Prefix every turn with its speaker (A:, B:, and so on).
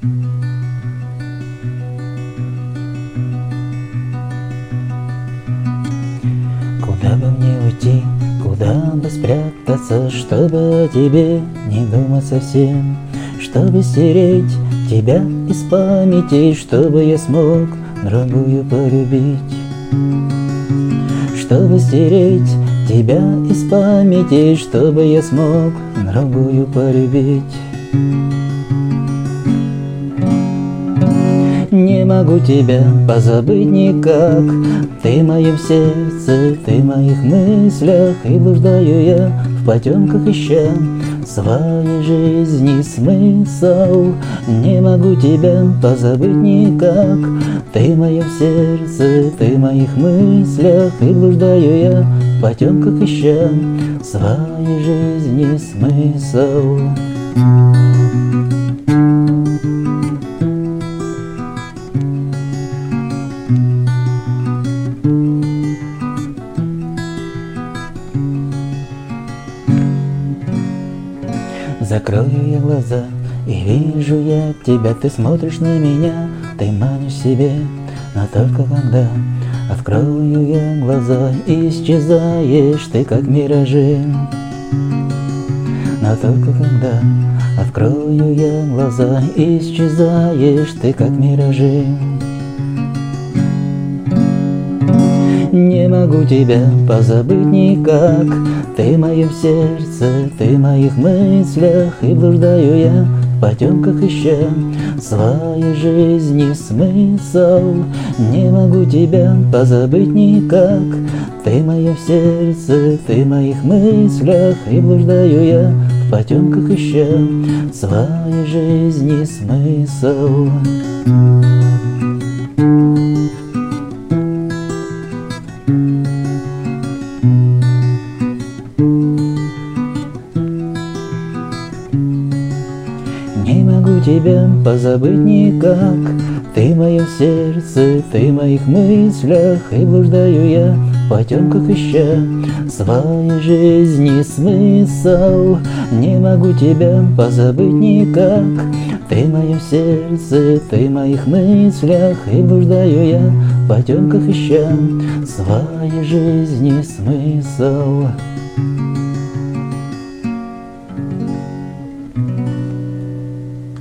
A: Куда бы мне уйти, куда бы спрятаться, чтобы о тебе не думать совсем, чтобы стереть тебя из памяти, чтобы я смог другую полюбить, чтобы стереть тебя из памяти, чтобы я смог другую полюбить. Могу тебя позабыть никак. Ты в сердце, ты в моих мыслях И блуждаю я в потемках ища Своей жизни смысл Не могу тебя позабыть никак. Ты в сердце, ты в моих мыслях И блуждаю я в потемках ища Своей жизни смысл Закрою я глаза и вижу я тебя Ты смотришь на меня, ты манишь себе Но только когда открою я глаза Исчезаешь ты как миражи. Но только когда открою я глаза Исчезаешь ты как миражи Не могу тебя позабыть никак. Ты в моем сердце, ты моих мыслях И блуждаю я в потемках ища Своей жизни смысл Не могу тебя позабыть никак. Ты в моем сердце, ты моих мыслях И блуждаю я в потемках ища Своей жизни смысл. Не могу тебя позабыть никак. Ты в моем сердце, ты в моих мыслях И блуждаю я в потемках ища Своей жизни смысл. Не могу тебя позабыть никак. Ты в моем сердце, ты в моих мыслях И блуждаю я в потемках ища Своей жизни смысл